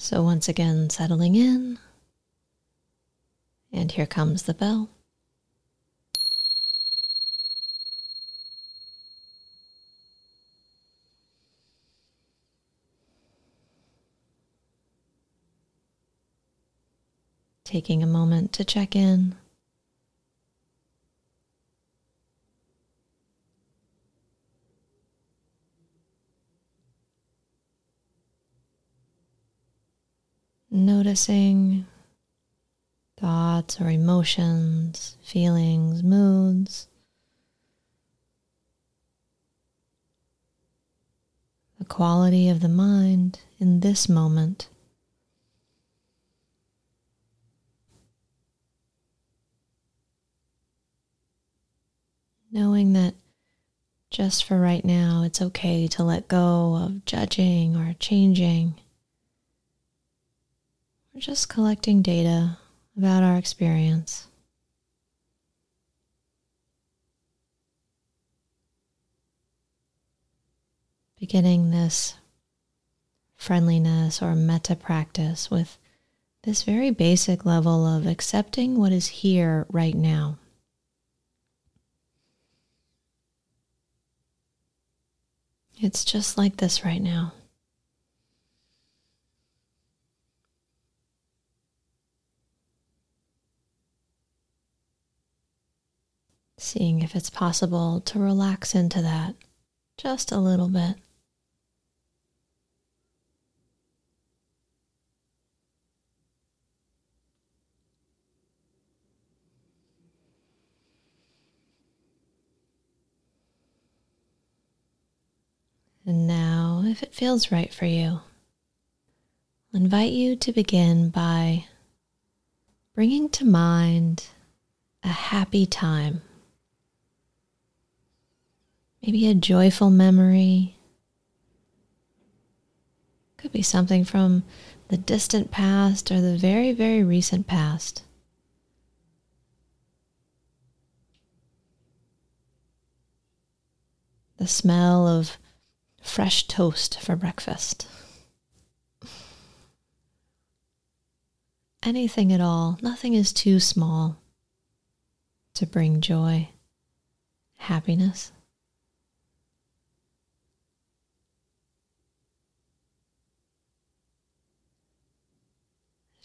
So, once again, settling in. And here comes the bell. Taking a moment to check in. Noticing thoughts or emotions, feelings, moods. The quality of the mind in this moment. Knowing that just for right now, it's okay to let go of judging or changing. We're just collecting data about our experience. Beginning this friendliness or metta practice with this very basic level of accepting what is here right now. It's just like this right now. Seeing if it's possible to relax into that just a little bit. And now, if it feels right for you, I'll invite you to begin by bringing to mind a happy time Maybe a joyful memory. Could be something from the distant past or the very, very recent past. The smell of fresh toast for breakfast. Anything at all, nothing is too small to bring joy, happiness.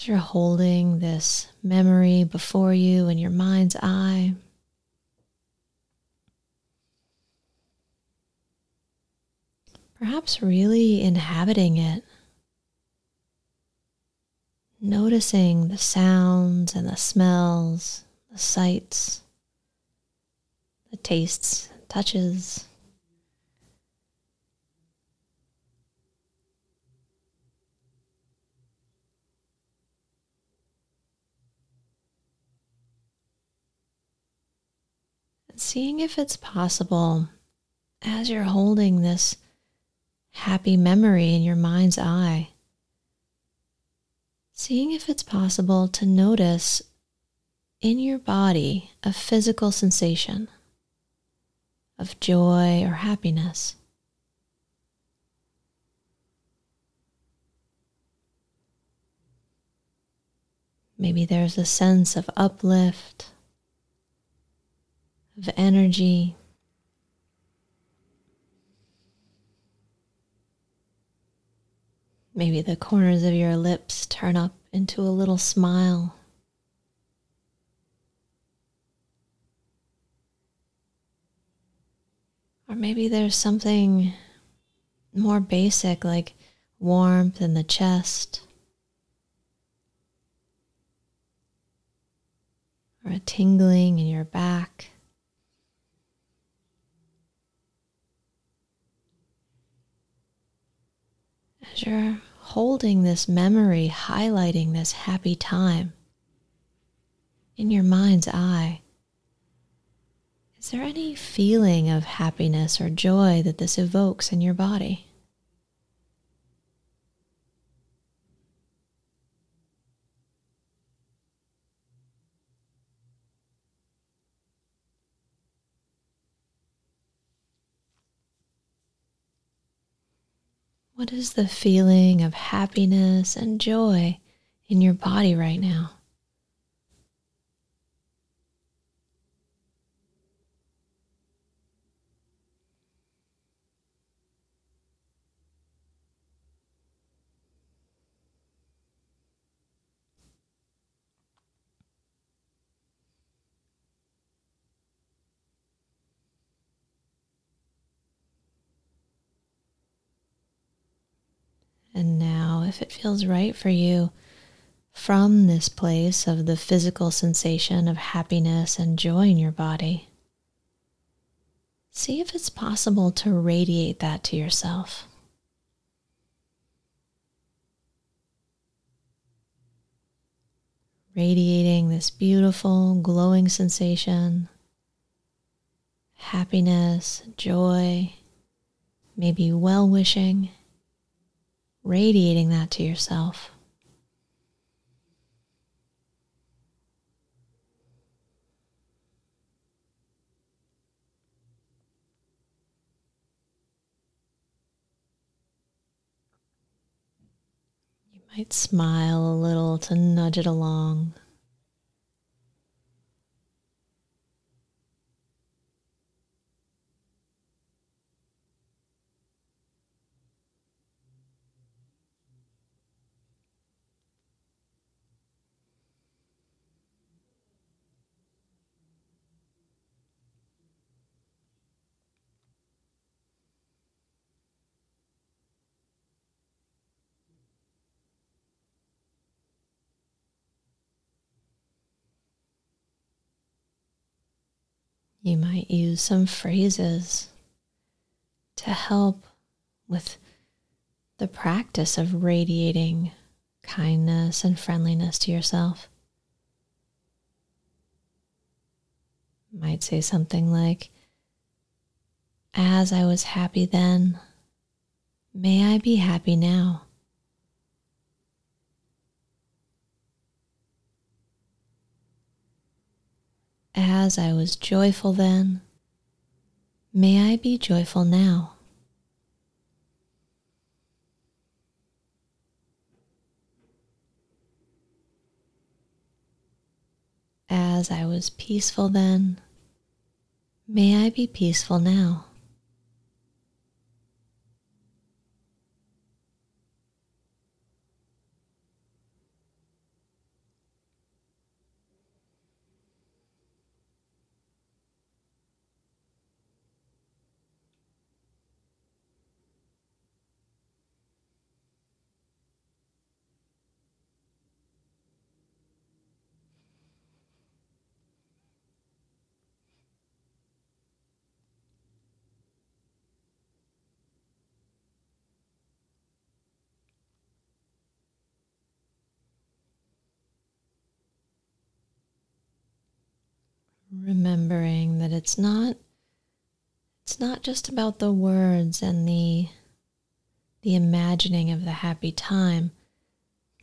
You're holding this memory before you in your mind's eye, perhaps really inhabiting it, noticing the sounds and the smells, the sights, the tastes, touches. Seeing if it's possible as you're holding this happy memory in your mind's eye, seeing if it's possible to notice in your body a physical sensation of joy or happiness. Maybe there's a sense of uplift of energy. Maybe the corners of your lips turn up into a little smile. Or maybe there's something more basic like warmth in the chest. Or a tingling in your back. as you're holding this memory, highlighting this happy time in your mind's eye, is there any feeling of happiness or joy that this evokes in your body? What is the feeling of happiness and joy in your body right now? And now, if it feels right for you, from this place of the physical sensation of happiness and joy in your body, see if it's possible to radiate that to yourself. Radiating this beautiful, glowing sensation, happiness, joy, maybe well wishing radiating that to yourself. You might smile a little to nudge it along. You might use some phrases to help with the practice of radiating kindness and friendliness to yourself. You might say something like, As I was happy then, may I be happy now. As I was joyful then, may I be joyful now. As I was peaceful then, may I be peaceful now. Remembering that it's not it's not just about the words and the the imagining of the happy time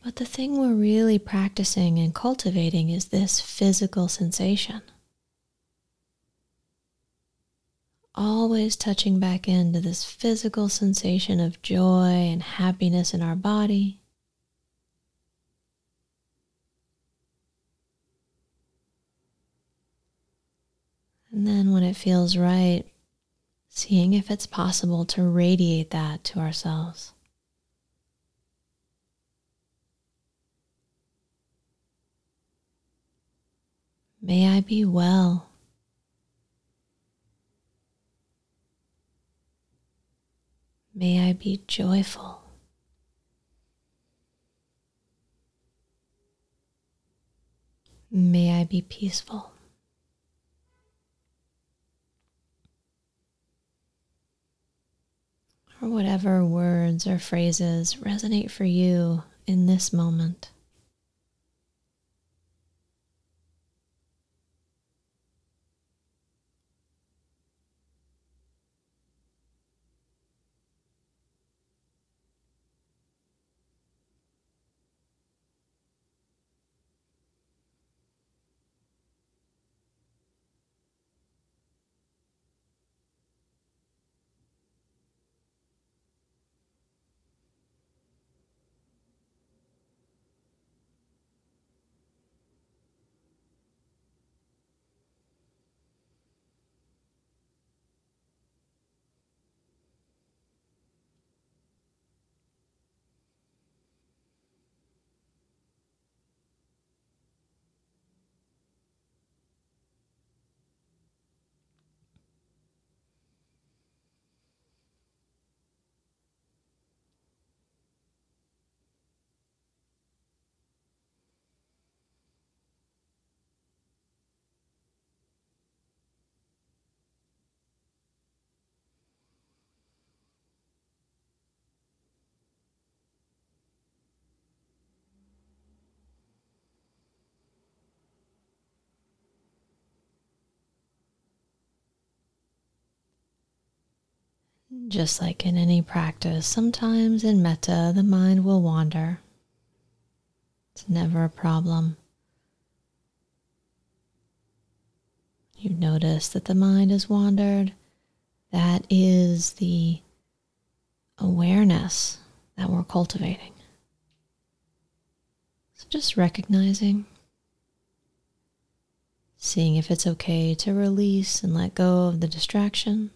but the thing we're really practicing and cultivating is this physical sensation. Always touching back into this physical sensation of joy and happiness in our body And then when it feels right, seeing if it's possible to radiate that to ourselves. May I be well. May I be joyful. May I be peaceful. Or whatever words or phrases resonate for you in this moment. Just like in any practice, sometimes in metta the mind will wander. It's never a problem. You notice that the mind has wandered. That is the awareness that we're cultivating. So just recognizing, seeing if it's okay to release and let go of the distraction.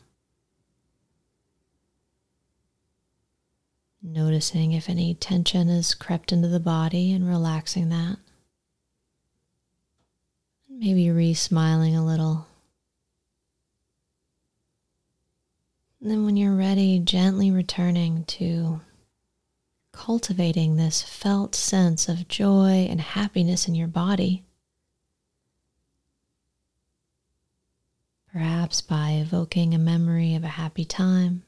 Noticing if any tension has crept into the body and relaxing that. Maybe re smiling a little. And then, when you're ready, gently returning to cultivating this felt sense of joy and happiness in your body. Perhaps by evoking a memory of a happy time.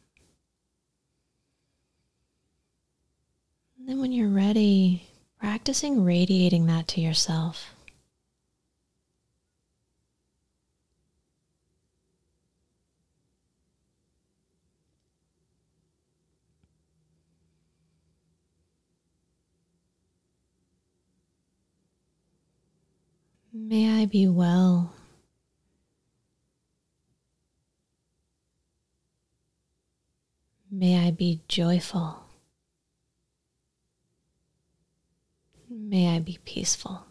Then, when you're ready, practicing radiating that to yourself. May I be well. May I be joyful. May I be peaceful.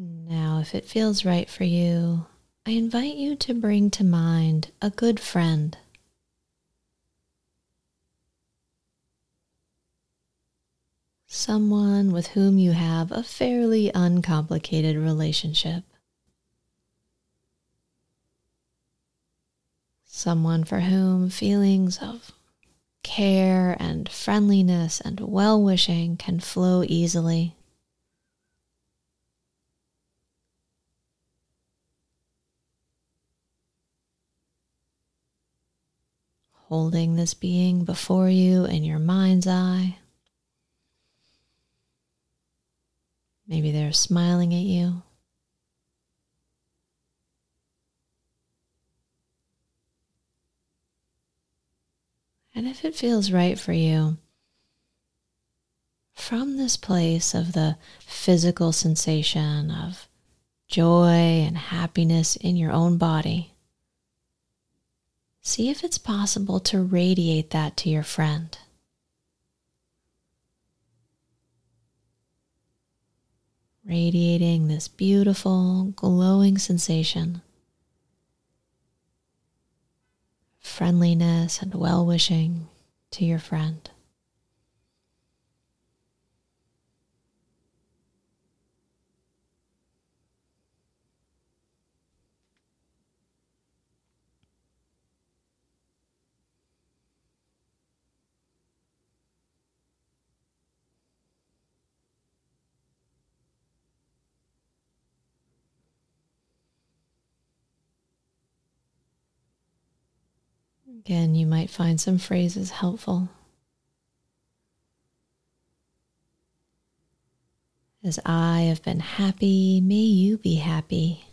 Now, if it feels right for you, I invite you to bring to mind a good friend. Someone with whom you have a fairly uncomplicated relationship. Someone for whom feelings of care and friendliness and well wishing can flow easily. Holding this being before you in your mind's eye. Maybe they're smiling at you. And if it feels right for you, from this place of the physical sensation of joy and happiness in your own body, see if it's possible to radiate that to your friend. Radiating this beautiful, glowing sensation, friendliness and well wishing to your friend. Again, you might find some phrases helpful. As I have been happy, may you be happy.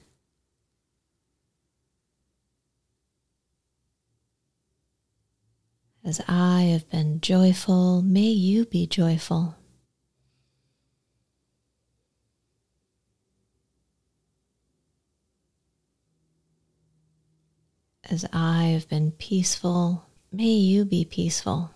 As I have been joyful, may you be joyful. As I have been peaceful, may you be peaceful.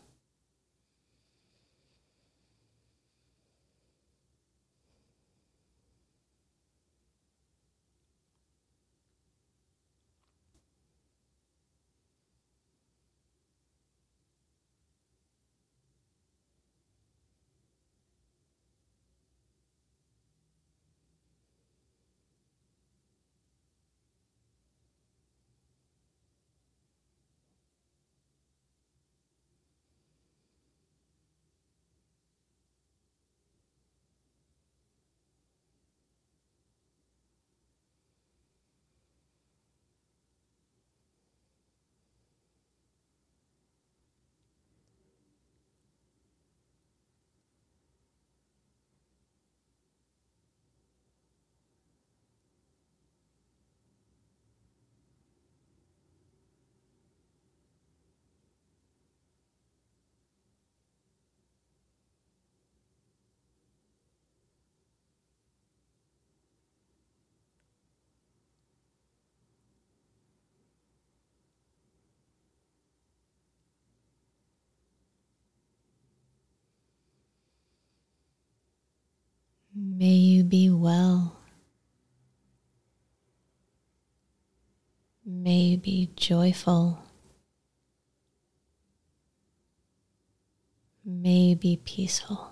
May you be well. May you be joyful. May you be peaceful.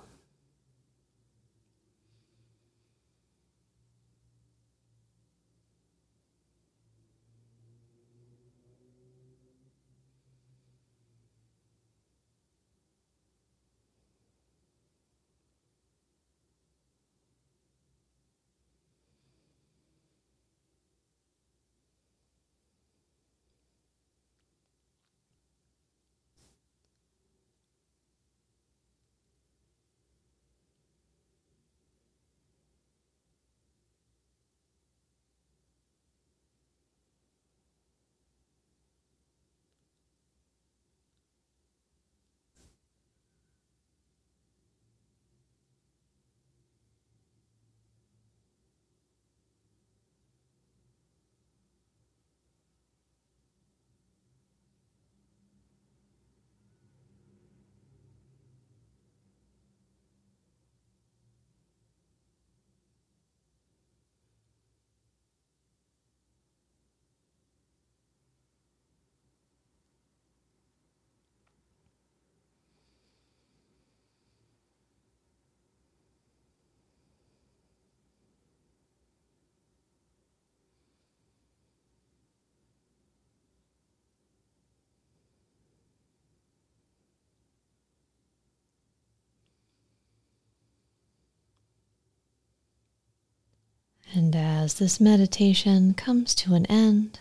And as this meditation comes to an end,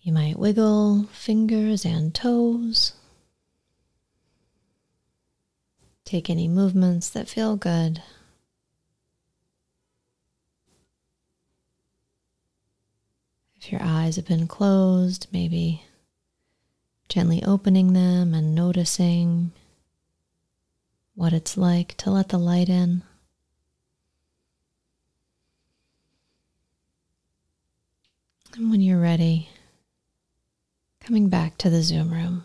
you might wiggle fingers and toes. Take any movements that feel good. If your eyes have been closed, maybe gently opening them and noticing what it's like to let the light in. And when you're ready, coming back to the Zoom room.